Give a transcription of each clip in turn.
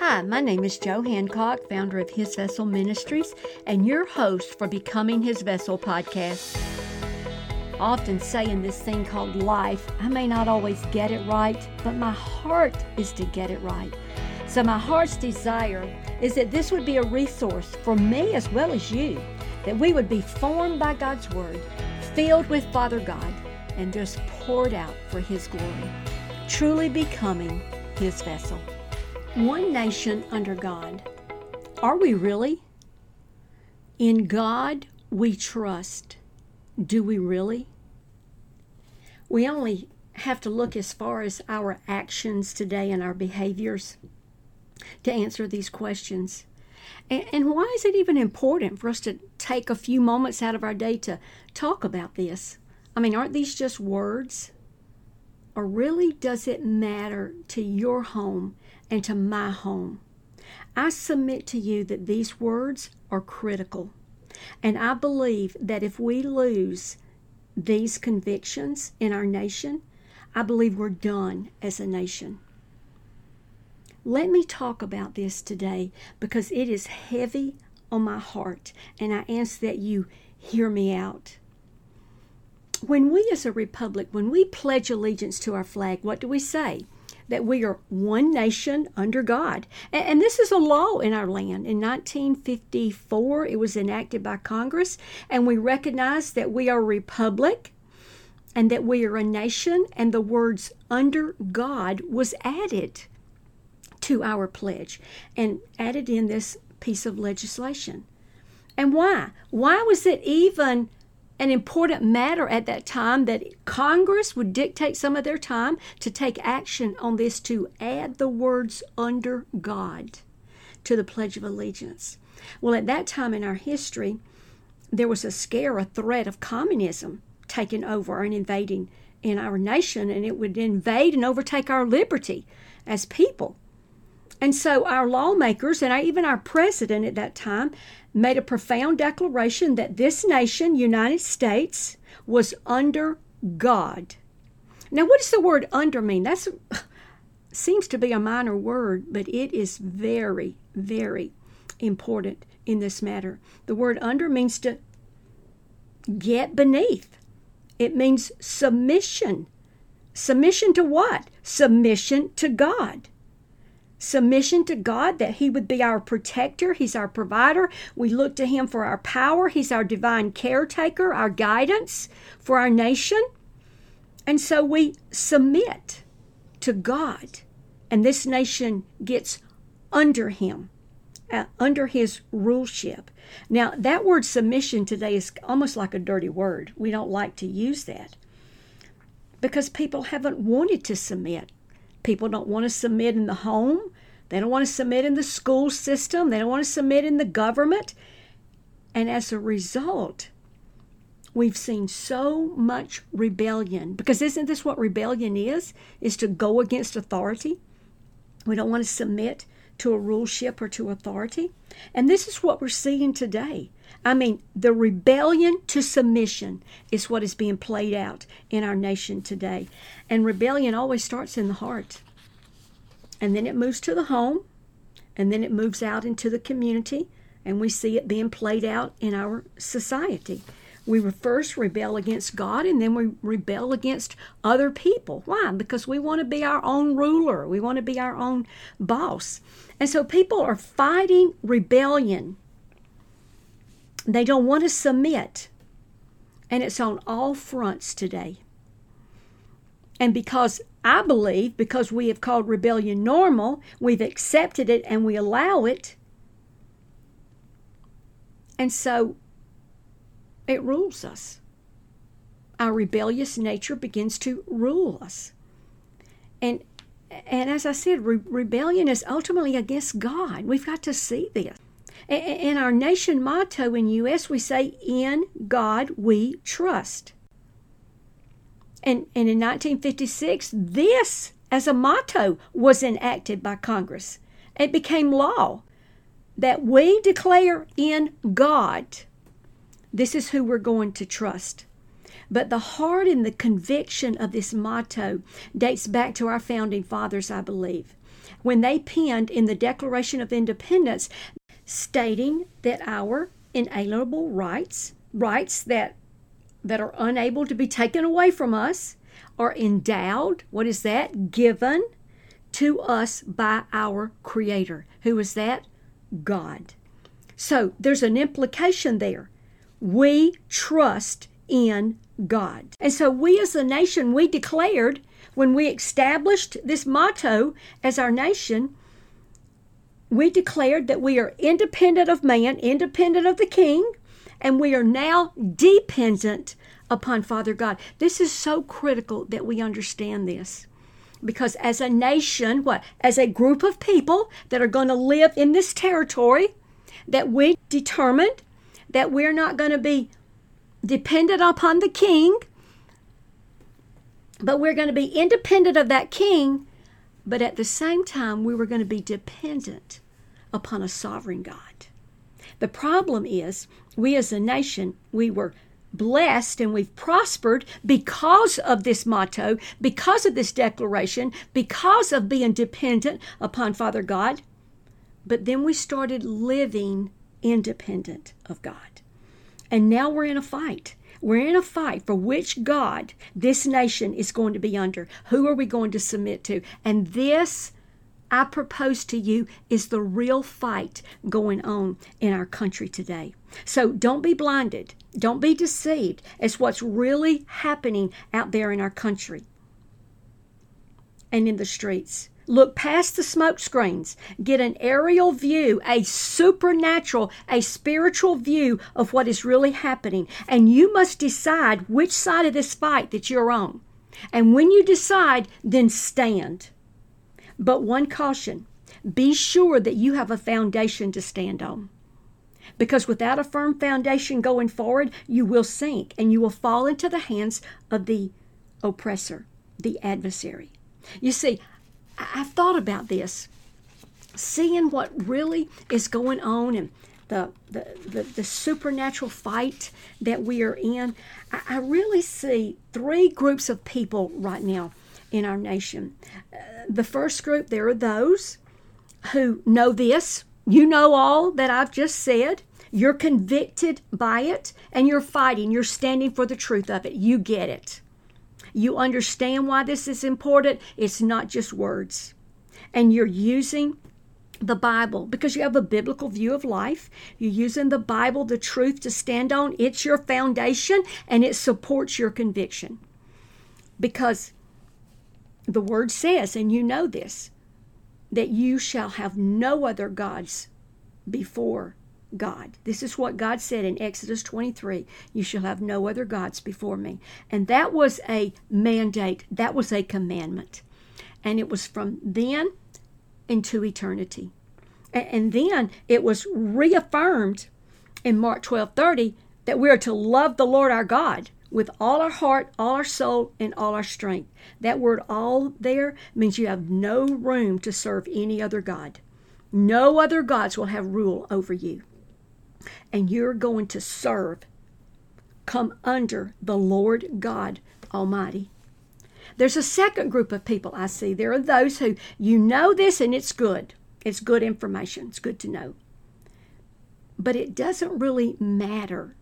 Hi, my name is Joe Hancock, founder of His Vessel Ministries, and your host for Becoming His Vessel podcast. Often say in this thing called life, I may not always get it right, but my heart is to get it right. So, my heart's desire is that this would be a resource for me as well as you, that we would be formed by God's Word, filled with Father God, and just poured out for His glory, truly becoming His vessel. One nation under God. Are we really? In God we trust. Do we really? We only have to look as far as our actions today and our behaviors to answer these questions. And, why is it even important for us to take a few moments out of our day to talk about this? I mean, aren't these just words? Or really does it matter to your home and to my home. I submit to you that these words are critical. And I believe that if we lose these convictions in our nation, I believe we're done as a nation. Let me talk about this today because it is heavy on my heart, and I ask that you hear me out. When we as a republic, when we pledge allegiance to our flag, what do we say? That we are one nation under God. And, and, this is a law in our land. In 1954, it was enacted by Congress, and we recognize that we are a republic and that we are a nation, and the words under God was added to our pledge and added in this piece of legislation. And why? Why was it even an important matter at that time that Congress would dictate some of their time to take action on this to add the words under God to the Pledge of Allegiance. Well, at that time in our history, there was a scare, a threat of communism taking over and invading in our nation, and it would invade and overtake our liberty as people. And so our lawmakers and even our president at that time made a profound declaration that this nation, United States, was under God. Now, what does the word under mean? That seems to be a minor word, but it is very, very important in this matter. The word under means to get beneath, it means submission. Submission to what? Submission to God submission to God, that He would be our protector, He's our provider. We look to Him for our power, He's our divine caretaker, our guidance for our nation. And so we submit to God, and this nation gets under Him. Uh, under his ruleship. Now, that word submission today is almost like a dirty word. We don't like to use that because people haven't wanted to submit. People don't want to submit in the home. They don't want to submit in the school system. They don't want to submit in the government. And as a result, we've seen so much rebellion because isn't this what rebellion is? Is to go against authority. We don't want to submit to a ruleship or to authority. And this is what we're seeing today. I mean, the rebellion to submission is what is being played out in our nation today. And rebellion always starts in the heart. And then it moves to the home, and then it moves out into the community, and we see it being played out in our society. We first rebel against God and then we rebel against other people. Why? Because we want to be our own ruler, we want to be our own boss. And so people are fighting rebellion. They don't want to submit. And it's on all fronts today. And because I believe, because we have called rebellion normal, we've accepted it and we allow it. And so it rules us. Our rebellious nature begins to rule us. And and as I said, re- rebellion is ultimately against God. We've got to see this. In our nation motto in U.S., we say, "In God we trust." And, and in 1956, this as a motto was enacted by Congress. It became law that we declare in God. This is who we're going to trust. But the heart and the conviction of this motto dates back to our founding fathers, I believe. when they penned in the Declaration of Independence stating that our inalienable rights, rights that that are unable to be taken away from us, are endowed, what is that? Given to us by our Creator. Who is that? God. So there's an implication there. We trust in God. And so we as a nation, we declared when we established this motto as our nation, we declared that we are independent of man, independent of the king, and we are now dependent upon Father God. This is so critical that we understand this. Because as a nation, what? As a group of people that are going to live in this territory, that we determined that we're not going to be dependent upon the king, but we're going to be independent of that king, but at the same time, we were going to be dependent upon a sovereign God. The problem is, we as a nation, we were blessed and we've prospered because of this motto, because of this declaration, because of being dependent upon Father God. But then we started living independent of God. And now we're in a fight. We're in a fight for which God this nation is going to be under. Who are we going to submit to? And this, I propose to you, is the real fight going on in our country today. So don't be blinded. Don't be deceived as what's really happening out there in our country and in the streets. Look past the smoke screens. Get an aerial view, a supernatural, a spiritual view of what is really happening. And you must decide which side of this fight that you're on. And when you decide, then stand. But one caution be sure that you have a foundation to stand on. Because without a firm foundation going forward, you will sink and you will fall into the hands of the oppressor, the adversary. You see, I've thought about this, seeing what really is going on and the, the, the, the, supernatural fight that we are in, I, I, really see three groups of people right now in our nation. Uh, the first group, there are those who know this. You know all that I've just said. You're convicted by it and you're fighting. You're standing for the truth of it. You get it. You understand why this is important. It's not just words. And you're using the Bible because you have a biblical view of life. You're using the Bible, the truth to stand on. It's your foundation and it supports your conviction. Because the word says, and you know this, that you shall have no other gods before God. This is what God said in Exodus 23 You shall have no other gods before me. And that was a mandate, that was a commandment. And it was from then into eternity. And then it was reaffirmed in Mark 12 30 that we are to love the Lord our God with all our heart, all our soul, and all our strength. That word all there means you have no room to serve any other God. No other gods will have rule over you and you're going to serve, come under the Lord God Almighty. There's a second group of people I see. There are those who you know this and it's good. It's good information. It's good to know. But it doesn't really matter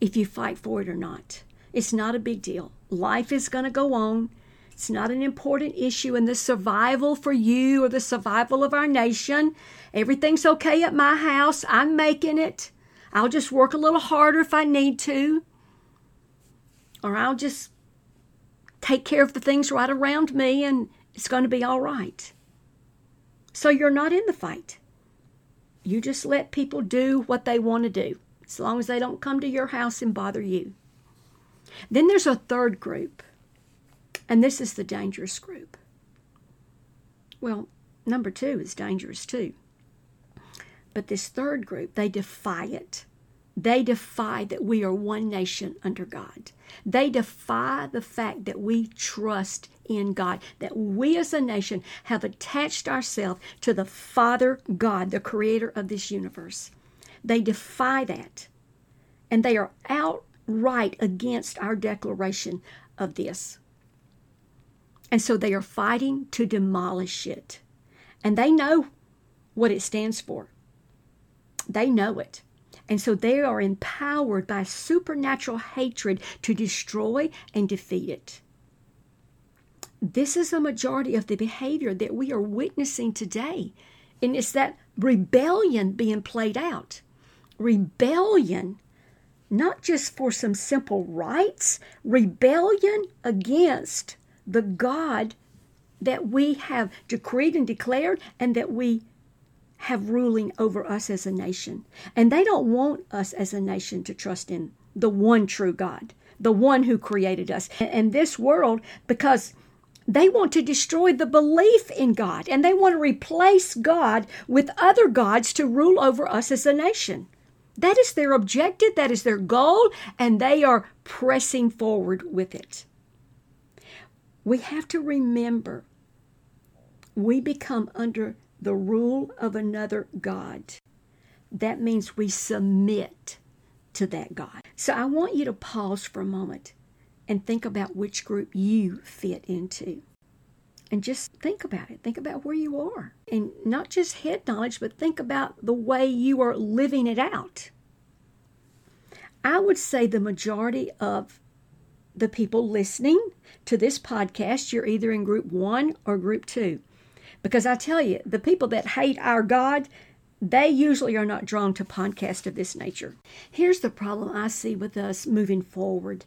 if you fight for it or not. It's not a big deal. Life is going to go on. It's not an important issue in the survival for you or the survival of our nation. Everything's okay at my house. I'm making it. I'll just work a little harder if I need to. Or I'll just take care of the things right around me and it's going to be all right. So you're not in the fight. You just let people do what they want to do, as long as they don't come to your house and bother you. Then there's a third group, and this is the dangerous group. Well, number two is dangerous too. But this third group, they defy it. They defy that we are one nation under God. They defy the fact that we trust in God, that we as a nation have attached ourselves to the Father God, the creator of this universe. They defy that. And they are outright against our declaration of this. And so they are fighting to demolish it. And they know what it stands for. They know it. And so they are empowered by supernatural hatred to destroy and defeat it. This is a majority of the behavior that we are witnessing today. And it's that rebellion being played out. Rebellion, not just for some simple rights, rebellion against the God that we have decreed and declared and that we have ruling over us as a nation. And they don't want us as a nation to trust in the one true God, the one who created us. And this world, because they want to destroy the belief in God and they want to replace God with other gods to rule over us as a nation. That is their objective, that is their goal, and they are pressing forward with it. We have to remember we become under the rule of another God. That means we submit to that God. So I want you to pause for a moment and think about which group you fit into. And just think about it. Think about where you are. And not just head knowledge, but think about the way you are living it out. I would say the majority of the people listening to this podcast, you're either in group one or group two. Because I tell you, the people that hate our God, they usually are not drawn to podcasts of this nature. Here's the problem I see with us moving forward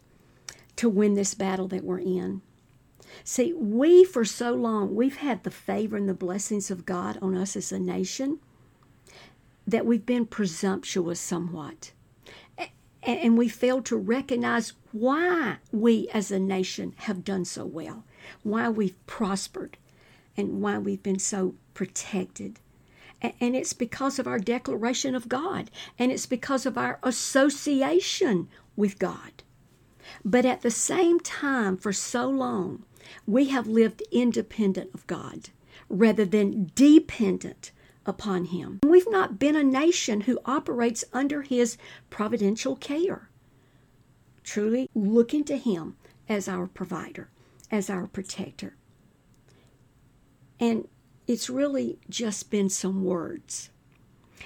to win this battle that we're in. See, we for so long, we've had the favor and the blessings of God on us as a nation that we've been presumptuous somewhat. And we failed to recognize why we as a nation have done so well, why we've prospered, and why we've been so protected. And it's because of our declaration of God, and it's because of our association with God. But at the same time, for so long, we have lived independent of God rather than dependent upon Him. We've not been a nation who operates under His providential care, truly looking to Him as our provider, as our protector. And it's really just been some words.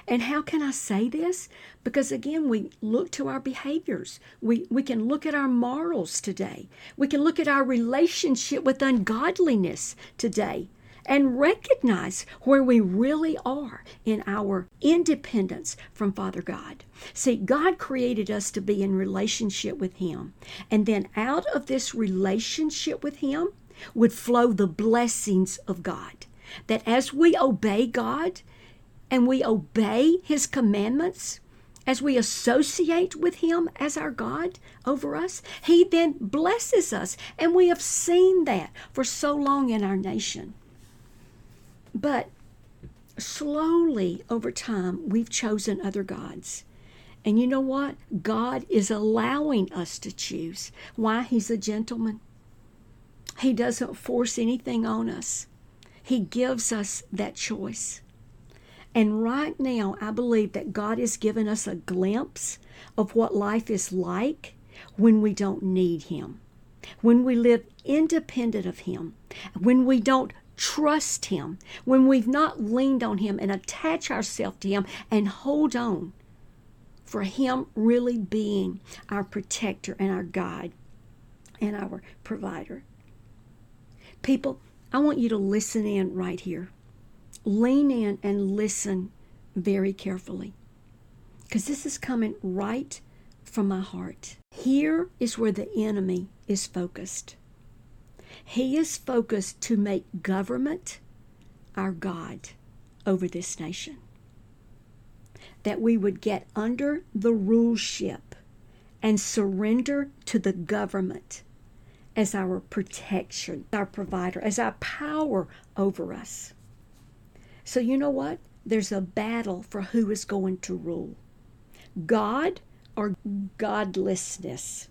And how can I say this? Because again, we look to our behaviors. We, we can look at our morals today. We can look at our relationship with ungodliness today and recognize where we really are in our independence from Father God. See, God created us to be in relationship with Him. And then out of this relationship with Him, would flow the blessings of God. That as we obey God and we obey His commandments, as we associate with Him as our God over us, He then blesses us. And we have seen that for so long in our nation. But slowly over time, we've chosen other gods. And you know what? God is allowing us to choose. Why? He's a gentleman. He doesn't force anything on us, He gives us that choice. And right now, I believe that God has given us a glimpse of what life is like when we don't need Him, when we live independent of Him, when we don't trust Him, when we've not leaned on Him and attach ourselves to Him and hold on for Him really being our protector and our guide and our provider. People, I want you to listen in right here. Lean in and listen very carefully because this is coming right from my heart. Here is where the enemy is focused. He is focused to make government our God over this nation. That we would get under the ruleship and surrender to the government as our protection, our provider, as our power over us. So, you know what? There's a battle for who is going to rule God or godlessness.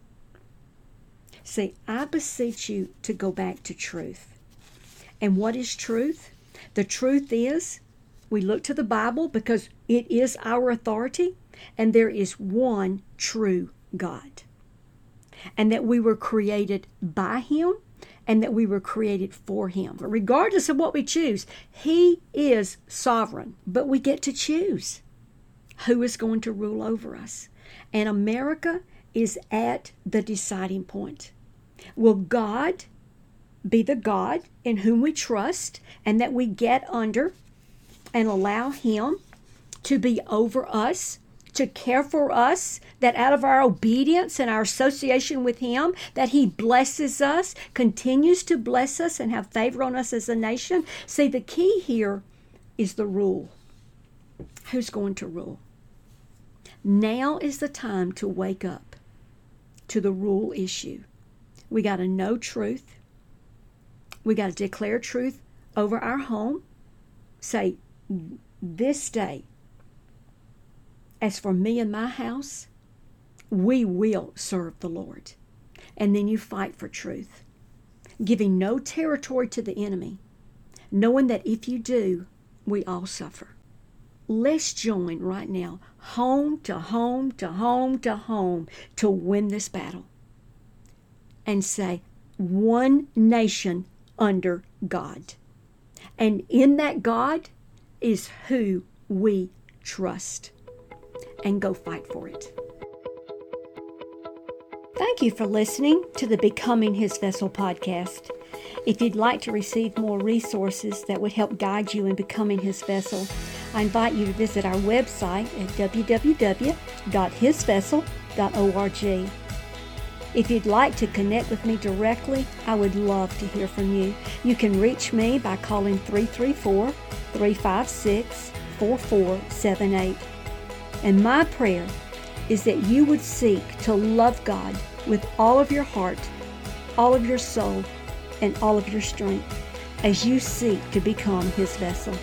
See, I beseech you to go back to truth. And what is truth? The truth is, we look to the Bible because it is our authority, and there is one true God and that we were created by Him and that we were created for Him. Regardless of what we choose, He is sovereign, but we get to choose who is going to rule over us. And America is at the deciding point. Will God be the God in whom we trust and that we get under and allow Him to be over us, to care for us, that out of our obedience and our association with Him, that He blesses us, continues to bless us and have favor on us as a nation. See, the key here is the rule. Who's going to rule? Now is the time to wake up to the rule issue. We got to know truth. We got to declare truth over our home. Say, this day, as for me and my house, we will serve the Lord. And then you fight for truth, giving no territory to the enemy, knowing that if you do, we all suffer. Let's join right now, home to home to home to home, to win this battle. And say, one nation under God. And in that God is who we trust. And go fight for it. Thank you for listening to the Becoming His Vessel podcast. If you'd like to receive more resources that would help guide you in becoming His vessel, I invite you to visit our website at www.hisvessel.org. If you'd like to connect with me directly, I would love to hear from you. You can reach me by calling 334 356 4478. And my prayer is that you would seek to love God with all of your heart, all of your soul, and all of your strength as you seek to become His vessel.